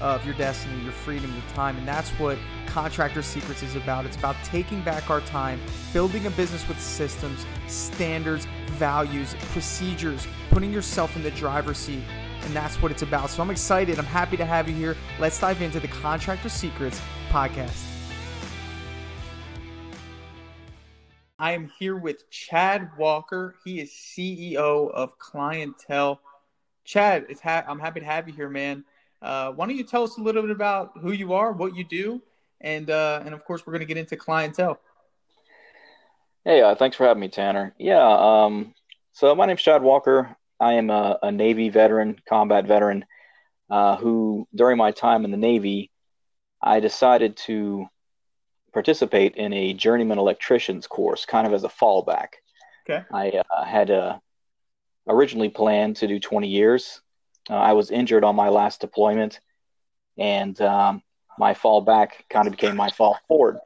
of your destiny, your freedom, your time. And that's what Contractor Secrets is about. It's about taking back our time, building a business with systems, standards, values, procedures, putting yourself in the driver's seat. And that's what it's about. So I'm excited. I'm happy to have you here. Let's dive into the Contractor Secrets podcast. I am here with Chad Walker. He is CEO of Clientell. Chad, ha- I'm happy to have you here, man. Uh, why don't you tell us a little bit about who you are, what you do, and uh, and of course we're going to get into clientell. Hey, uh, thanks for having me, Tanner. Yeah, um, so my name's Chad Walker. I am a, a Navy veteran, combat veteran, uh, who during my time in the Navy, I decided to participate in a journeyman electrician's course, kind of as a fallback. Okay. I uh, had uh, originally planned to do 20 years. Uh, I was injured on my last deployment, and um, my fall back kind of became my fall forward.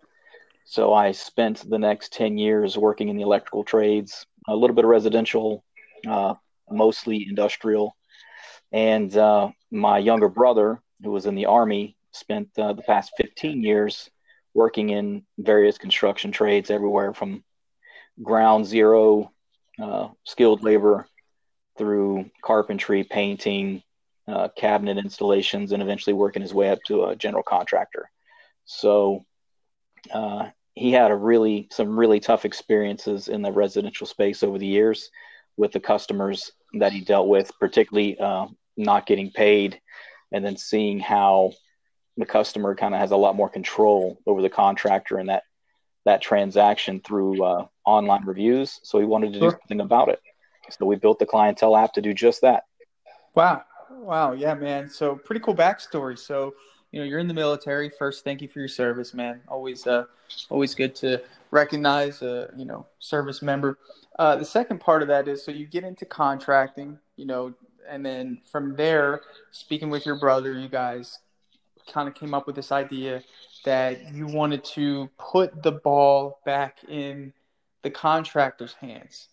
So I spent the next 10 years working in the electrical trades, a little bit of residential, uh, mostly industrial. And uh, my younger brother, who was in the Army, spent uh, the past 15 years working in various construction trades everywhere from ground zero, uh, skilled labor, through carpentry, painting, uh, cabinet installations, and eventually working his way up to a general contractor. So uh, he had a really some really tough experiences in the residential space over the years with the customers that he dealt with, particularly uh, not getting paid, and then seeing how the customer kind of has a lot more control over the contractor and that that transaction through uh, online reviews. So he wanted to do something about it. So we built the clientell app to do just that. Wow. Wow. Yeah, man. So pretty cool backstory. So, you know, you're in the military. First, thank you for your service, man. Always, uh, always good to recognize a, you know, service member. Uh, the second part of that is so you get into contracting, you know, and then from there, speaking with your brother, you guys kind of came up with this idea that you wanted to put the ball back in the contractor's hands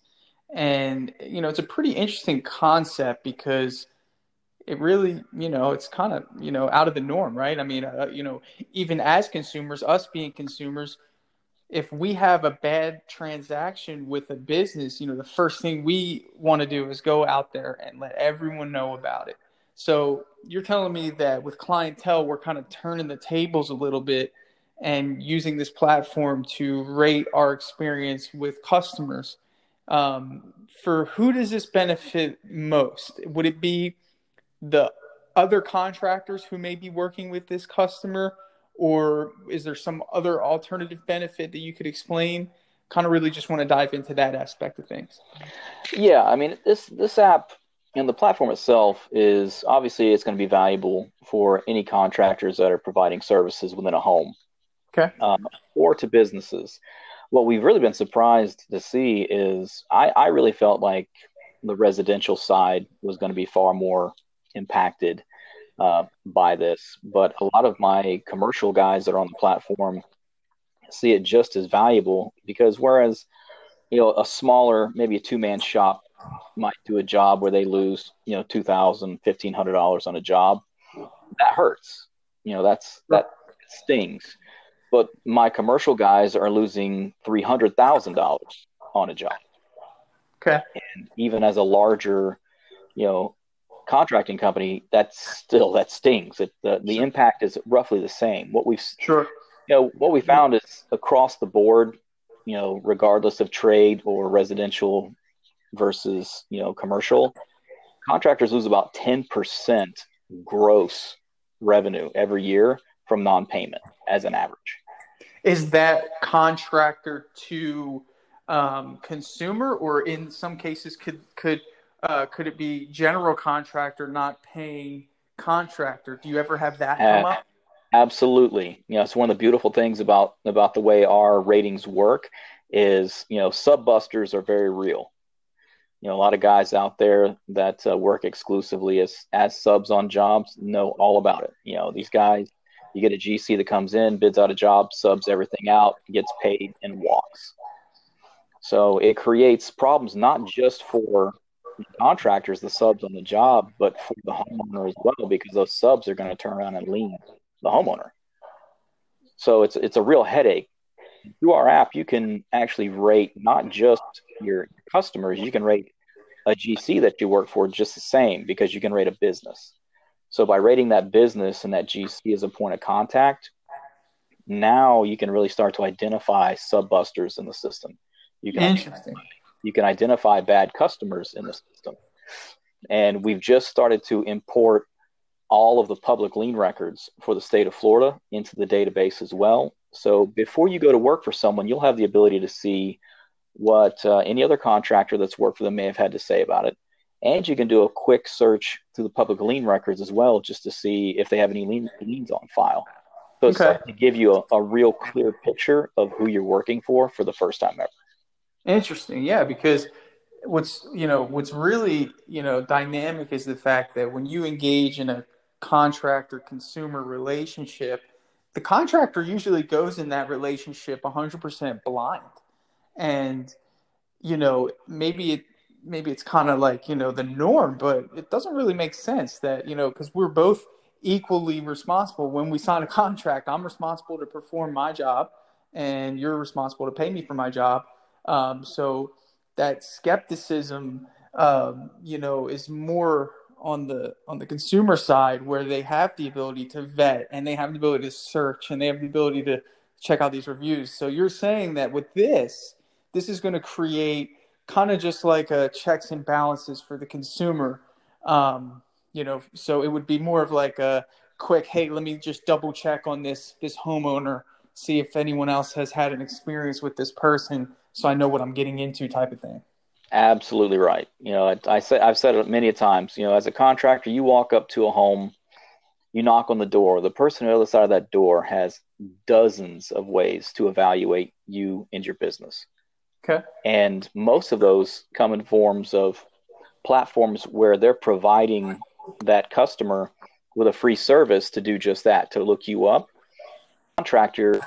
and, you know, it's a pretty interesting concept because it really, you know, it's kind of, you know, out of the norm, right? I mean, uh, you know, even as consumers, us being consumers, if we have a bad transaction with a business, you know, the first thing we want to do is go out there and let everyone know about it. So you're telling me that with clientell, we're kind of turning the tables a little bit and using this platform to rate our experience with customers. Um, for who does this benefit most? Would it be the other contractors who may be working with this customer, or is there some other alternative benefit that you could explain? Kind of really just want to dive into that aspect of things. Yeah, I mean this this app and the platform itself is obviously it's going to be valuable for any contractors that are providing services within a home, okay, um, or to businesses what we've really been surprised to see is I, I really felt like the residential side was going to be far more impacted uh, by this. But a lot of my commercial guys that are on the platform see it just as valuable because whereas you know a smaller maybe a two man shop might do a job where they lose you know two thousand fifteen hundred dollars on a job that hurts. You know that's that stings but my commercial guys are losing three hundred thousand dollars on a job. Okay. And even as a larger, you know, contracting company, that's still that stings. It, the the impact is roughly the same. What we've sure, you know, what we found is across the board, you know, regardless of trade or residential versus you know commercial, contractors lose about ten percent gross revenue every year from non-payment as an average. Is that contractor to um, consumer, or in some cases could could uh, could it be general contractor not paying contractor? Do you ever have that come uh, up? Absolutely. You know, it's one of the beautiful things about about the way our ratings work is, you know, subbusters are very real. You know, a lot of guys out there that uh, work exclusively as as subs on jobs know all about it. You know, these guys, you get a GC that comes in, bids out a job, subs everything out, gets paid, and walks. So it creates problems not just for contractors, the subs on the job, but for the homeowner as well, because those subs are going to turn around and lien the homeowner. So it's it's a real headache. Through our app, you can actually rate not just your customers, you can rate a GC that you work for just the same because you can rate a business. So by rating that business and that GC as a point of contact, now you can really start to identify sub busters in the system. You can Interesting. You can identify bad customers in the system. And we've just started to import all of the public lien records for the state of Florida into the database as well. So before you go to work for someone, you'll have the ability to see what uh, any other contractor that's worked for them may have had to say about it. And you can do a quick search through the public lien records as well, just to see if they have any lien, liens on file. So it's okay. to give you a, a real clear picture of who you're working for for the first time ever. Interesting, yeah, because what's you know what's really you know dynamic is the fact that when you engage in a contractor consumer relationship, the contractor usually goes in that relationship 100% blind, and you know maybe it maybe it's kind of like you know the norm, but it doesn't really make sense that you know because we're both equally responsible when we sign a contract. I'm responsible to perform my job, and you're responsible to pay me for my job um, so that skepticism, um, you know, is more on the on the consumer side where they have the ability to vet and they have the ability to search and they have the ability to check out these reviews. So you're saying that with this, this is going to create kind of just like a checks and balances for the consumer. Um, you know, so it would be more of like a quick, hey, let me just double check on this this homeowner, see if anyone else has had an experience with this person so I know what I'm getting into type of thing. Absolutely right. You know, I, I said I've said it many times. You know, as a contractor, you walk up to a home, you knock on the door. The person on the other side of that door has dozens of ways to evaluate you and your business. Okay. And most of those come in forms of platforms where they're providing that customer with a free service to do just that, to look you up. Contractor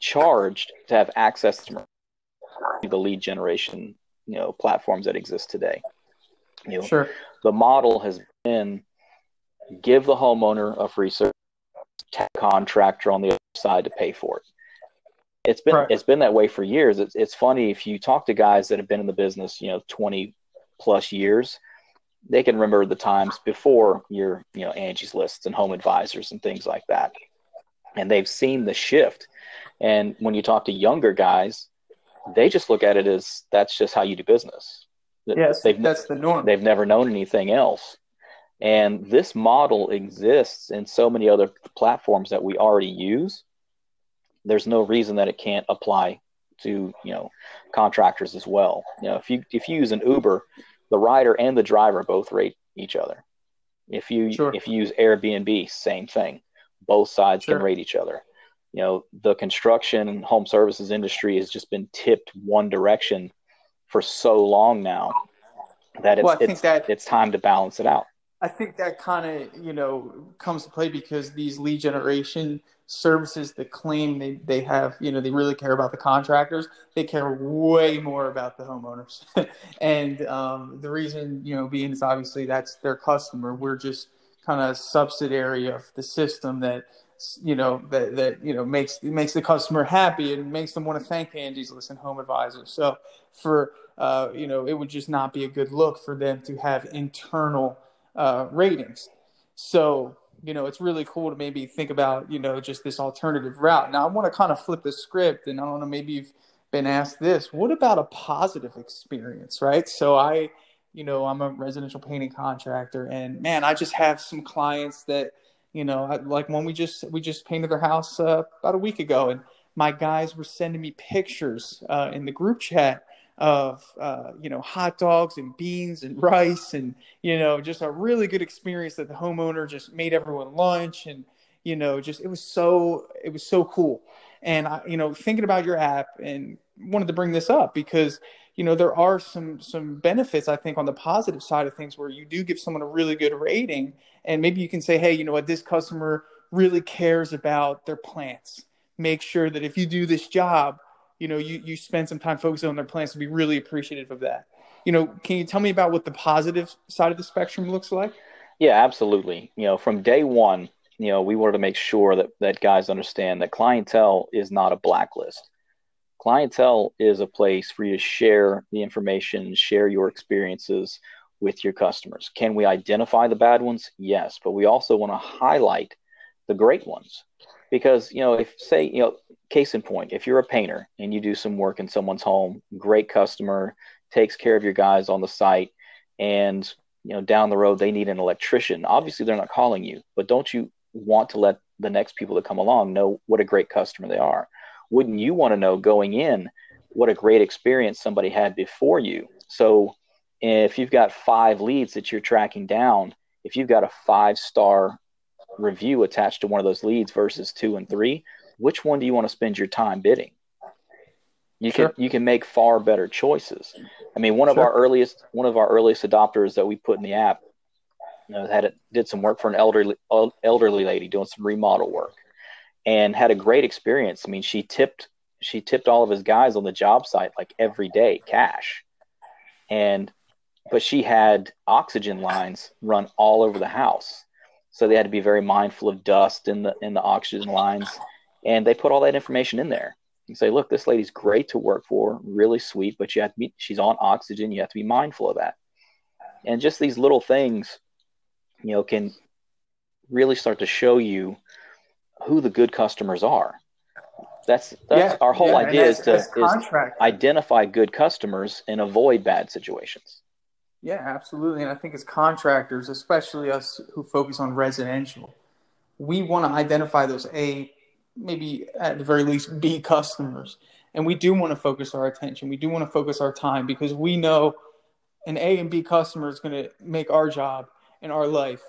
charged to have access to the lead generation, you know, platforms that exist today. You know, sure. The model has been give the homeowner a free service, contractor on the other side to pay for it. It's been right. it's been that way for years. It's it's funny if you talk to guys that have been in the business, you know, twenty plus years, they can remember the times before your you know Angie's lists and home advisors and things like that, and they've seen the shift and when you talk to younger guys, they just look at it as that's just how you do business. Yes, they've, that's the norm. They've never known anything else. And this model exists in so many other platforms that we already use. There's no reason that it can't apply to you know contractors as well. You know, if you if you use an Uber, the rider and the driver both rate each other. If you sure. if you use Airbnb, same thing. Both sides sure. can rate each other you know the construction home services industry has just been tipped one direction for so long now that it's well, it's, that, it's time to balance it out. I think that kind of you know comes to play because these lead generation services that claim they, they have you know they really care about the contractors. They care way more about the homeowners. And um, the reason you know being is obviously that's their customer. We're just kind of subsidiary of the system that you know that that you know makes makes the customer happy and makes them want to thank Angie's List and Home Advisor. So for uh, you know, it would just not be a good look for them to have internal uh, ratings. So you know, it's really cool to maybe think about you know just this alternative route. Now I want to kind of flip the script, and I don't know, maybe you've been asked this. What about a positive experience, right? So I, you know, I'm a residential painting contractor, and man, I just have some clients that you know, like when we just we just painted their house uh, about a week ago, and my guys were sending me pictures uh, in the group chat of uh, you know hot dogs and beans and rice and you know just a really good experience that the homeowner just made everyone lunch and you know just it was so it was so cool. And I, you know thinking about your app and wanted to bring this up because you know there are some some benefits i think on the positive side of things where you do give someone a really good rating and maybe you can say hey you know what? This customer really cares about their plants. Make sure that if you do this job you know you you spend some time focusing on their plants to be really appreciative of that you know can you tell me about what the positive side of the spectrum looks like yeah absolutely you know from day one you know we wanted to make sure that that guys understand that clientell is not a blacklist clientell is a place for you to share the information, share your experiences with your customers. Can we identify the bad ones? Yes, but we also want to highlight the great ones. Because, you know, if say, you know, case in point, if you're a painter and you do some work in someone's home, great customer, takes care of your guys on the site, and, you know, down the road they need an electrician, obviously they're not calling you, but don't you want to let the next people that come along know what a great customer they are? wouldn't you want to know going in what a great experience somebody had before you? So if you've got five leads that you're tracking down, if you've got a five star review attached to one of those leads versus two and three, which one do you want to spend your time bidding? You sure. can you can make far better choices. I mean, one sure. of our earliest one of our earliest adopters that we put in the app you know, had it, did some work for an elderly elderly lady doing some remodel work, and had a great experience. I mean, she tipped she tipped all of his guys on the job site like every day cash. And but she had oxygen lines run all over the house. So they had to be very mindful of dust in the in the oxygen lines. And they put all that information in there. You say, look, this lady's great to work for, really sweet, but you have to be she's on oxygen, you have to be mindful of that. And just these little things, you know, can really start to show you who the good customers are. That's that's yeah, our whole yeah, idea is to is identify good customers and avoid bad situations. Yeah, absolutely. And I think as contractors, especially us who focus on residential, we want to identify those A, maybe at the very least B customers. And we do want to focus our attention. We do want to focus our time because we know an A and B customer is going to make our job and our life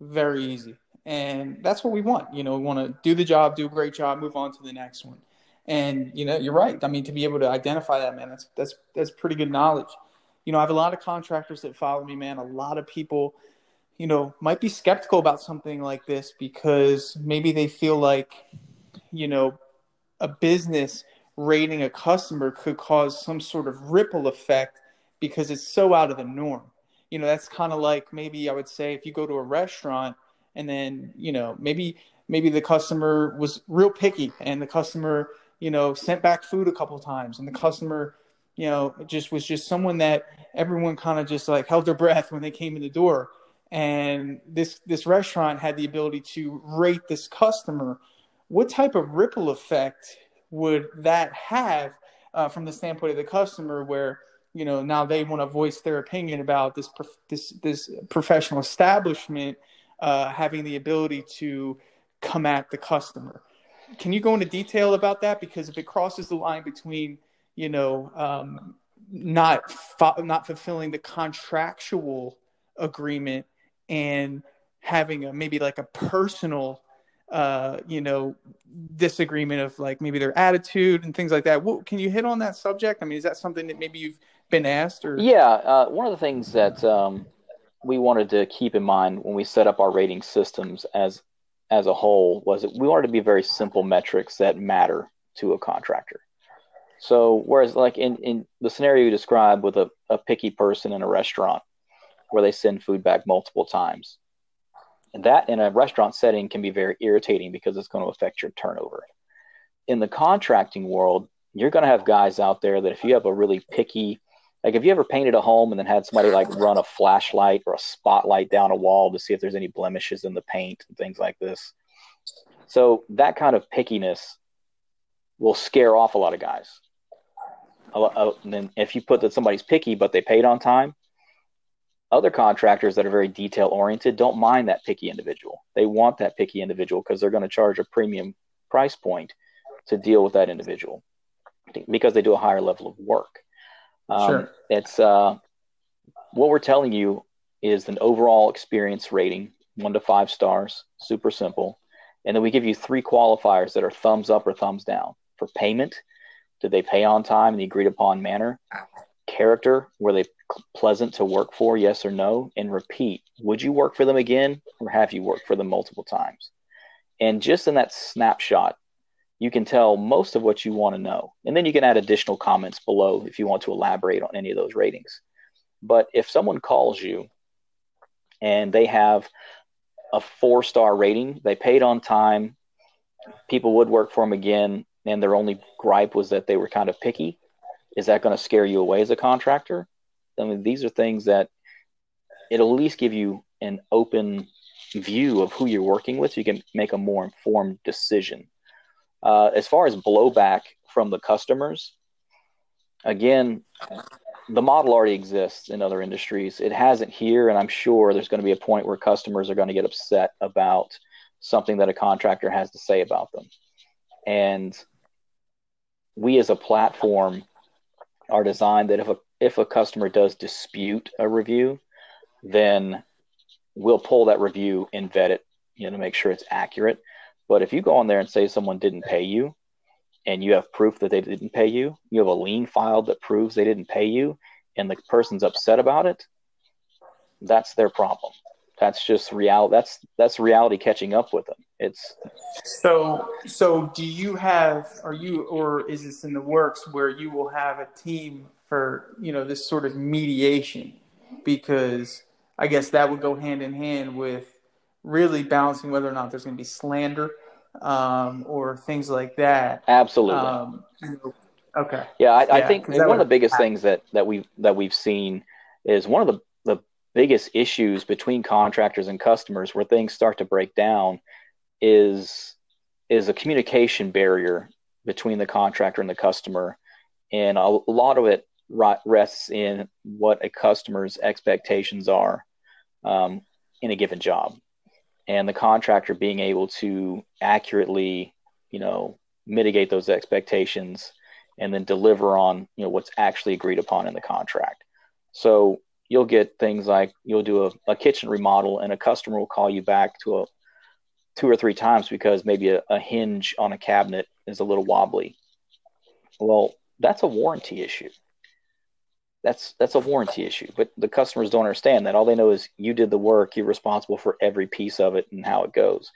very easy and that's what we want. You know, we want to do the job, do a great job, move on to the next one. And you know, you're right. I mean, to be able to identify that, man, that's that's that's pretty good knowledge. You know, I have a lot of contractors that follow me, man. A lot of people, you know, might be skeptical about something like this because maybe they feel like, you know, a business rating a customer could cause some sort of ripple effect because it's so out of the norm. You know, that's kind of like maybe I would say if you go to a restaurant and then you know maybe maybe the customer was real picky and the customer you know sent back food a couple times and the customer you know just was just someone that everyone kind of just like held their breath when they came in the door and this this restaurant had the ability to rate this customer what type of ripple effect would that have uh, from the standpoint of the customer where you know now they want to voice their opinion about this this this professional establishment uh, having the ability to come at the customer. Can you go into detail about that? Because if it crosses the line between, you know, um, not not fulfilling the contractual agreement and having a maybe like a personal uh, you know, disagreement of like maybe their attitude and things like that. What, can you hit on that subject? I mean, is that something that maybe you've been asked or? Yeah, uh, one of the things that um, we wanted to keep in mind when we set up our rating systems as as a whole was that we wanted to be very simple metrics that matter to a contractor. So whereas like in, in the scenario you described with a, a picky person in a restaurant where they send food back multiple times, and that in a restaurant setting can be very irritating because it's going to affect your turnover. In the contracting world, you're going to have guys out there that if you have a really picky like, if you ever painted a home and then had somebody like run a flashlight or a spotlight down a wall to see if there's any blemishes in the paint and things like this? So that kind of pickiness will scare off a lot of guys. And then if you put that somebody's picky but they paid on time, other contractors that are very detail oriented don't mind that picky individual. They want that picky individual because they're going to charge a premium price point to deal with that individual because they do a higher level of work. Um, sure. It's uh, what we're telling you is an overall experience rating, one to five stars, super simple. And then we give you three qualifiers that are thumbs up or thumbs down. For payment, did they pay on time in the agreed upon manner? Character? Were they pleasant to work for? Yes or no? And repeat. Would you work for them again, or have you worked for them multiple times? And just in that snapshot, you can tell most of what you want to know. And then you can add additional comments below if you want to elaborate on any of those ratings. But if someone calls you and they have a four star rating, they paid on time, people would work for them again, and their only gripe was that they were kind of picky, is that going to scare you away as a contractor? I mean, these are things that it'll at least give you an open view of who you're working with so you can make a more informed decision uh, as far as blowback from the customers, again, the model already exists in other industries. It hasn't here, and I'm sure there's going to be a point where customers are going to get upset about something that a contractor has to say about them. And we as a platform are designed that if a if a customer does dispute a review, then we'll pull that review and vet it, you know, to make sure it's accurate. But if you go on there and say someone didn't pay you and you have proof that they didn't pay you, you have a lien filed that proves they didn't pay you, and the person's upset about it, that's their problem. That's just reality. That's that's reality catching up with them. It's so. So, do you have? Are you, or is this in the works where you will have a team for you know this sort of mediation? Because I guess that would go hand in hand with really balancing whether or not there's going to be slander um, or things like that. Absolutely. Um, okay. Yeah, I, yeah, I think one of the biggest happen. things that that we that we've seen is one of the the biggest issues between contractors and customers where things start to break down is is a communication barrier between the contractor and the customer, and a lot of it rests in what a customer's expectations are um, in a given job and the contractor being able to accurately, you know, mitigate those expectations and then deliver on, you know, what's actually agreed upon in the contract. So you'll get things like you'll do a, a kitchen remodel and a customer will call you back to a two or three times because maybe a, a hinge on a cabinet is a little wobbly. Well, that's a warranty issue that's that's a warranty issue. But the customers don't understand that. All they know is you did the work, you're responsible for every piece of it and how it goes.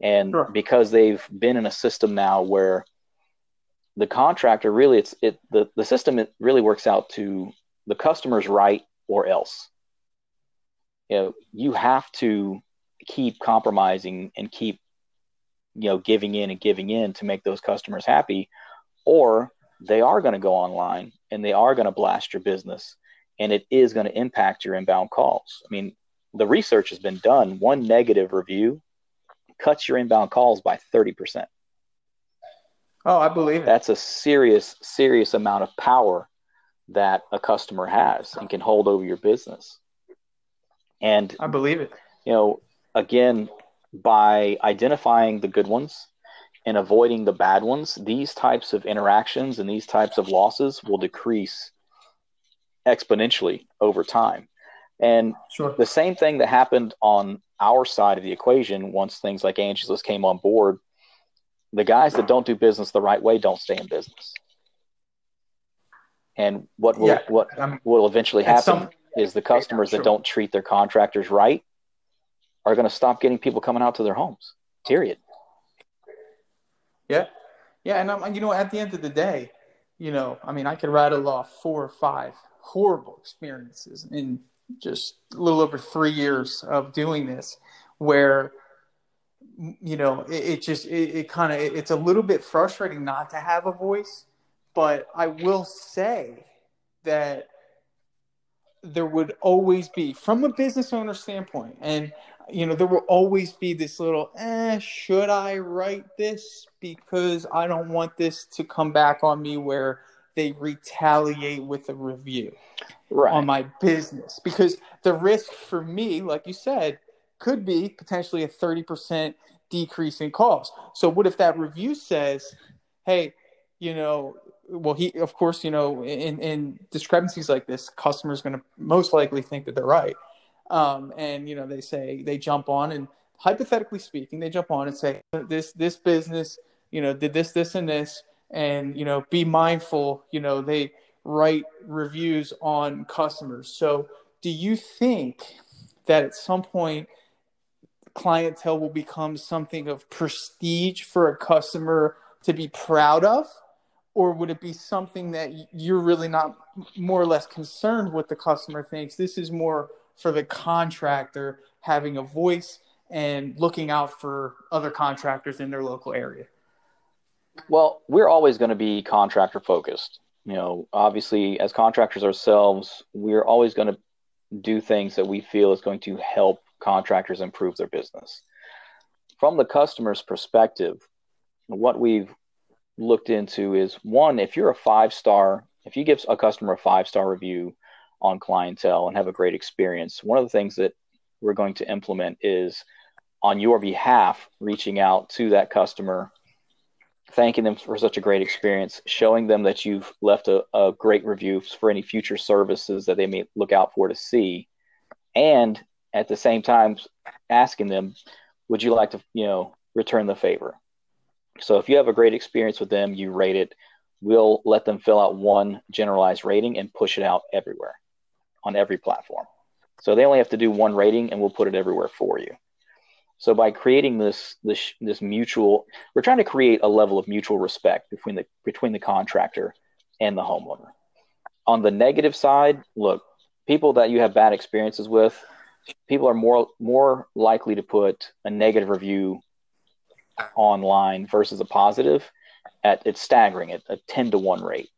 And sure. because they've been in a system now where the contractor really it's it the, the system it really works out to the customer's right or else. You know, you have to keep compromising and keep you know giving in and giving in to make those customers happy or they are going to go online and they are going to blast your business and it is going to impact your inbound calls. I mean, the research has been done. One negative review cuts your inbound calls by 30%. Oh, I believe it. That's a serious, serious amount of power that a customer has and can hold over your business. And I believe it. You know, again, by identifying the good ones and avoiding the bad ones, these types of interactions and these types of losses will decrease exponentially over time. And sure. the same thing that happened on our side of the equation once things like Angie's List came on board, the guys that don't do business the right way don't stay in business. And what will yeah, what um, will eventually happen some, is the customers yeah, sure. that don't treat their contractors right are going to stop getting people coming out to their homes. Period. Yeah, yeah, and I'm, you know, at the end of the day, you know, I mean, I could rattle off four or five horrible experiences in just a little over three years of doing this, where you know it, it just it, it kind of it's a little bit frustrating not to have a voice, but I will say that there would always be from a business owner standpoint and you know, there will always be this little, eh, should I write this? Because I don't want this to come back on me where they retaliate with a review right. on my business. Because the risk for me, like you said, could be potentially a 30% decrease in calls. So, what if that review says, hey, you know, well, he, of course, you know, in, in discrepancies like this, customers going to most likely think that they're right um, and you know they say they jump on and hypothetically speaking they jump on and say this this business you know did this this and this and you know be mindful you know they write reviews on customers. So, do you think that at some point clientell will become something of prestige for a customer to be proud of? Or would it be something that you're really not more or less concerned what the customer thinks? This is more for the contractor having a voice and looking out for other contractors in their local area. Well, we're always going to be contractor focused. You know, obviously, as contractors ourselves, we're always going to do things that we feel is going to help contractors improve their business. From the customer's perspective, what we've looked into is one, if you're a five star, if you give a customer a five star review on clientell and have a great experience, one of the things that we're going to implement is on your behalf, reaching out to that customer, thanking them for such a great experience, showing them that you've left a, a great review for any future services that they may look out for to see, and at the same time asking them, would you like to, you know, return the favor? So if you have a great experience with them, you rate it. We'll let them fill out one generalized rating and push it out everywhere on every platform. So they only have to do one rating and we'll put it everywhere for you. So by creating this this this mutual, we're trying to create a level of mutual respect between the between the contractor and the homeowner. On the negative side, look, people that you have bad experiences with, people are more more likely to put a negative review online versus a positive at it's staggering at a 10 to 1 rate.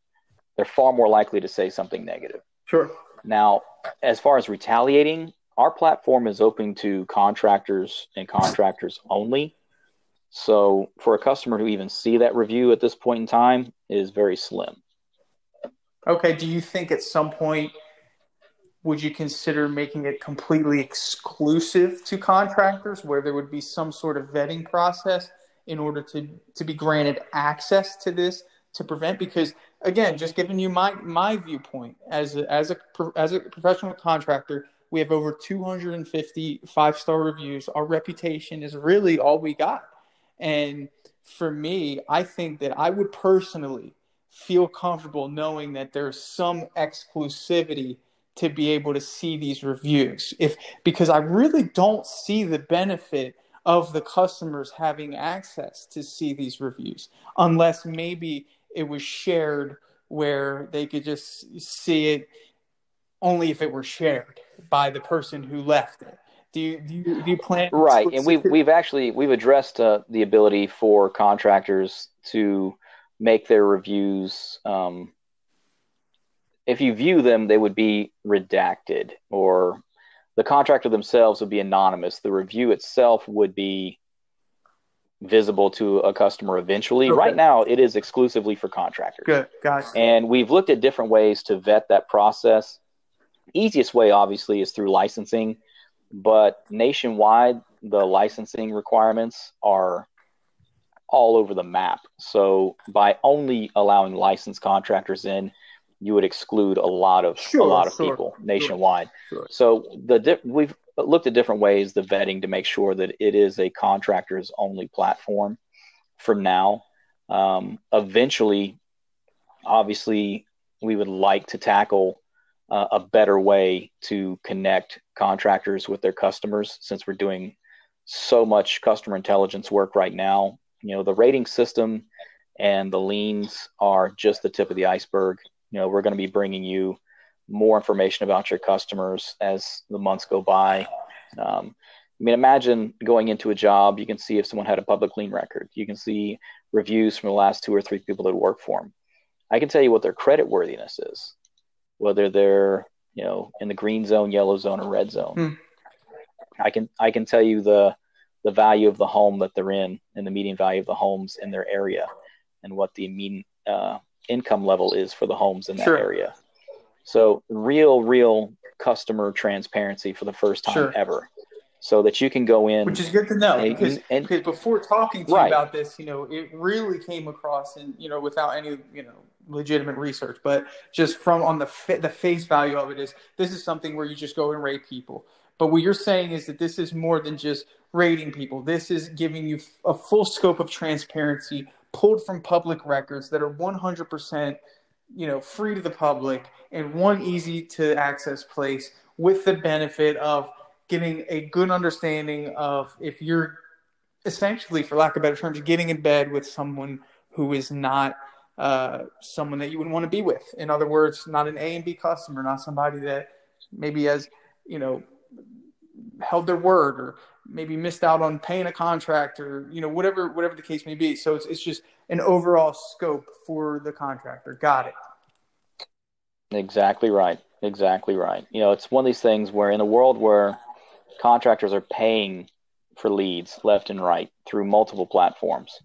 They're far more likely to say something negative. Sure. Now, as far as retaliating, our platform is open to contractors and contractors only. So for a customer to even see that review at this point in time is very slim. Okay. Do you think at some point would you consider making it completely exclusive to contractors where there would be some sort of vetting process in order to, to be granted access to this to prevent because again just giving you my my viewpoint. As a, as a as a professional contractor we have over 250 five star reviews. Our reputation is really all we got. And for me i think that i would personally feel comfortable knowing that there's some exclusivity to be able to see these reviews. If because i really don't see the benefit of the customers having access to see these reviews unless maybe it was shared where they could just see it only if it were shared by the person who left it do you do you, do you plan right and we've we've actually we've addressed uh, the ability for contractors to make their reviews um, if you view them, they would be redacted, or the contractor themselves would be anonymous. The review itself would be visible to a customer eventually. Okay. Right now, it is exclusively for contractors. Good, guys. And we've looked at different ways to vet that process. Easiest way, obviously, is through licensing, but nationwide, the licensing requirements are all over the map. So by only allowing licensed contractors in, you would exclude a lot of sure, a lot of sure, people nationwide. Sure, so the di- we've looked at different ways the vetting to make sure that it is a contractors only platform for now. Um, eventually, obviously, we would like to tackle uh, a better way to connect contractors with their customers since we're doing so much customer intelligence work right now. You know, the rating system and the liens are just the tip of the iceberg you know we're going to be bringing you more information about your customers as the months go by um, i mean imagine going into a job you can see if someone had a public lien record you can see reviews from the last two or three people that work for them i can tell you what their credit worthiness is whether they're you know in the green zone yellow zone or red zone hmm. i can i can tell you the the value of the home that they're in and the median value of the homes in their area and what the mean uh, income level is for the homes in that sure. area. So real, real customer transparency for the first time sure. ever. So that you can go in, which is good to know and, because, and, because before talking to right. you about this, you know, it really came across, and you know, without any, you know, legitimate research, but just from on the the face value of it is this is something where you just go and rate people. But what you're saying is that this is more than just rating people. This is giving you a full scope of transparency pulled from public records that are 100% you know, free to the public in one easy to access place with the benefit of getting a good understanding of if you're essentially, for lack of better terms, getting in bed with someone who is not uh, someone that you would want to be with. In other words, not an A and B customer, not somebody that maybe has, you know, held their word or maybe missed out on paying a contract or you know whatever whatever the case may be. So it's it's just an overall scope for the contractor. Got it. Exactly right. Exactly right. You know, it's one of these things where in a world where contractors are paying for leads left and right through multiple platforms,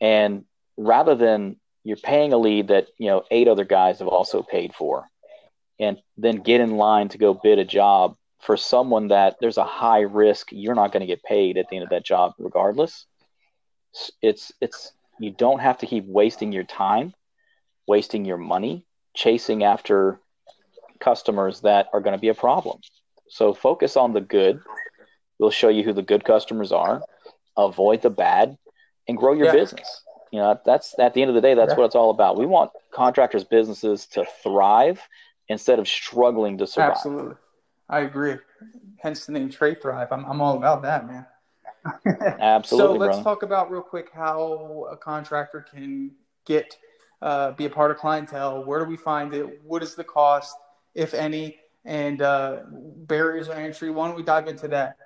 and rather than you're paying a lead that you know eight other guys have also paid for, and then get in line to go bid a job for someone that there's a high risk you're not going to get paid at the end of that job regardless. It's it's you don't have to keep wasting your time, wasting your money chasing after customers that are going to be a problem. So focus on the good. We'll show you who the good customers are. Avoid the bad, and grow your yeah. business. You know, that's at the end of the day, that's yeah. what it's all about. We want contractors' businesses to thrive instead of struggling to survive. Absolutely, I agree. Hence the name Trade Thrive. I'm I'm all about that, man. Absolutely. so let's brother. talk about real quick how a contractor can get uh, be a part of clientell. Where do we find it? What is the cost, if any, and uh, barriers of entry? Why don't we dive into that?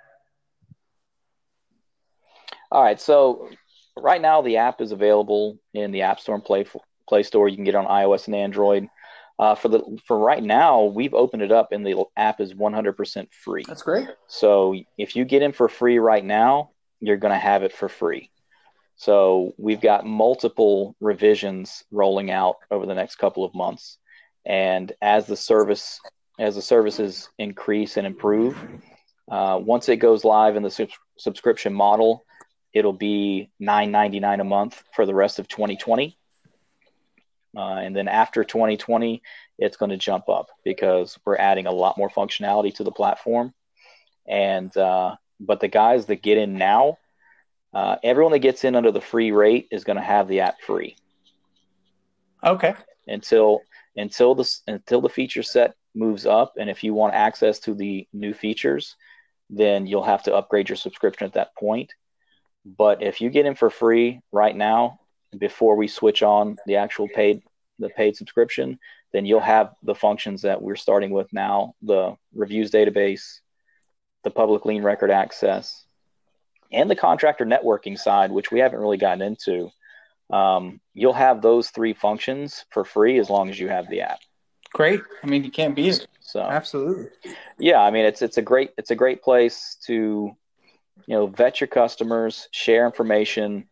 All right. So right now the app is available in the App Store and Play Play Store. You can get it on iOS and Android. Uh, for the for right now, we've opened it up, and the app is 100% free. That's great. So if you get in for free right now, you're going to have it for free. So we've got multiple revisions rolling out over the next couple of months, and as the service as the services increase and improve, uh, once it goes live in the sub- subscription model, it'll be nine ninety nine a month for the rest of 2020. Uh, and then after 2020, it's going to jump up because we're adding a lot more functionality to the platform. And uh, but the guys that get in now uh, everyone that gets in under the free rate is going to have the app free. Okay. Until until the until the feature set moves up, and if you want access to the new features, then you'll have to upgrade your subscription at that point. But if you get in for free right now, before we switch on the actual paid the paid subscription, then you'll have the functions that we're starting with now: the reviews database, the public lien record access, and the contractor networking side, which we haven't really gotten into, um, you'll have those three functions for free as long as you have the app. Great. I mean, you can't beat it. So absolutely. Yeah, I mean, it's it's a great it's a great place to you know vet your customers, share information,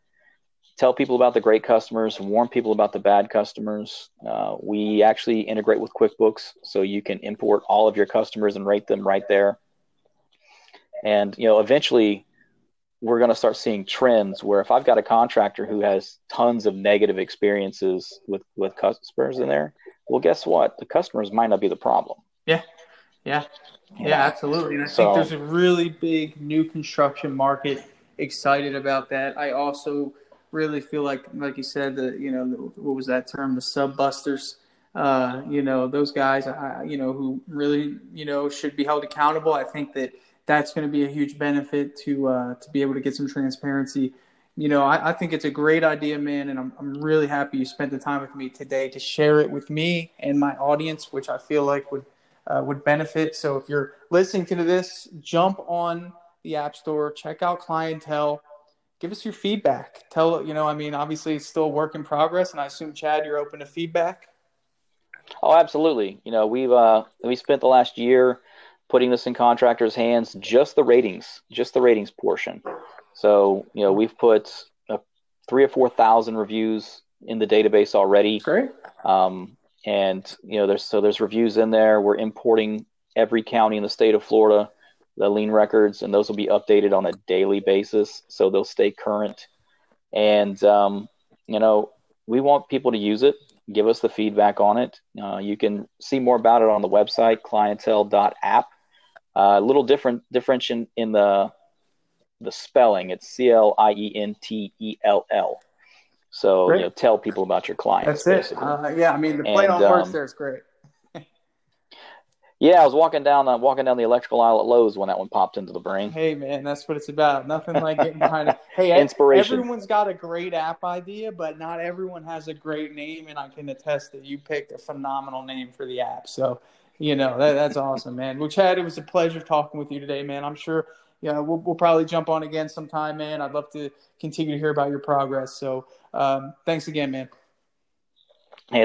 tell people about the great customers, warn people about the bad customers. Uh, we actually integrate with QuickBooks, so you can import all of your customers and rate them right there. And you know, eventually, we're going to start seeing trends where if I've got a contractor who has tons of negative experiences with with customers in there, well, guess what? The customers might not be the problem. Yeah, yeah, yeah, yeah absolutely. And I so, think there's a really big new construction market. Excited about that. I also really feel like, like you said, the you know what was that term? The sub busters. Uh, you know those guys. You know who really you know should be held accountable. I think that that's going to be a huge benefit to uh, to be able to get some transparency. You know, I, I, think it's a great idea, man, and I'm I'm really happy you spent the time with me today to share it with me and my audience, which I feel like would uh, would benefit. So if you're listening to this, jump on the App Store, check out Clientell, give us your feedback. Tell you know, I mean, obviously it's still a work in progress, and I assume Chad, you're open to feedback. Oh, absolutely. You know, we've uh, we spent the last year putting this in contractors' hands, just the ratings, just the ratings portion. So, you know, we've put uh, three or 4,000 reviews in the database already. Great. Um, and, you know, there's, so there's reviews in there. We're importing every county in the state of Florida, the lien records, and those will be updated on a daily basis. So they'll stay current. And, um, you know, we want people to use it give us the feedback on it. Uh, you can see more about it on the website, clientell.app. A uh, little different differentiation in the the spelling. It's C L I E N T E L L. So you know, tell people about your clients. That's it. Uh, yeah, I mean the play on words um, there is great. Yeah, I was walking down uh, walking down the electrical aisle at Lowe's when that one popped into the brain. Hey man, that's what it's about. Nothing like getting behind it. Hey, inspiration. Everyone's got a great app idea, but not everyone has a great name, and I can attest that you picked a phenomenal name for the app. So, you know that, that's awesome, man. Well, Chad, it was a pleasure talking with you today, man. I'm sure you know, we'll, we'll probably jump on again sometime, man. I'd love to continue to hear about your progress. So, um, thanks again, man. Hey.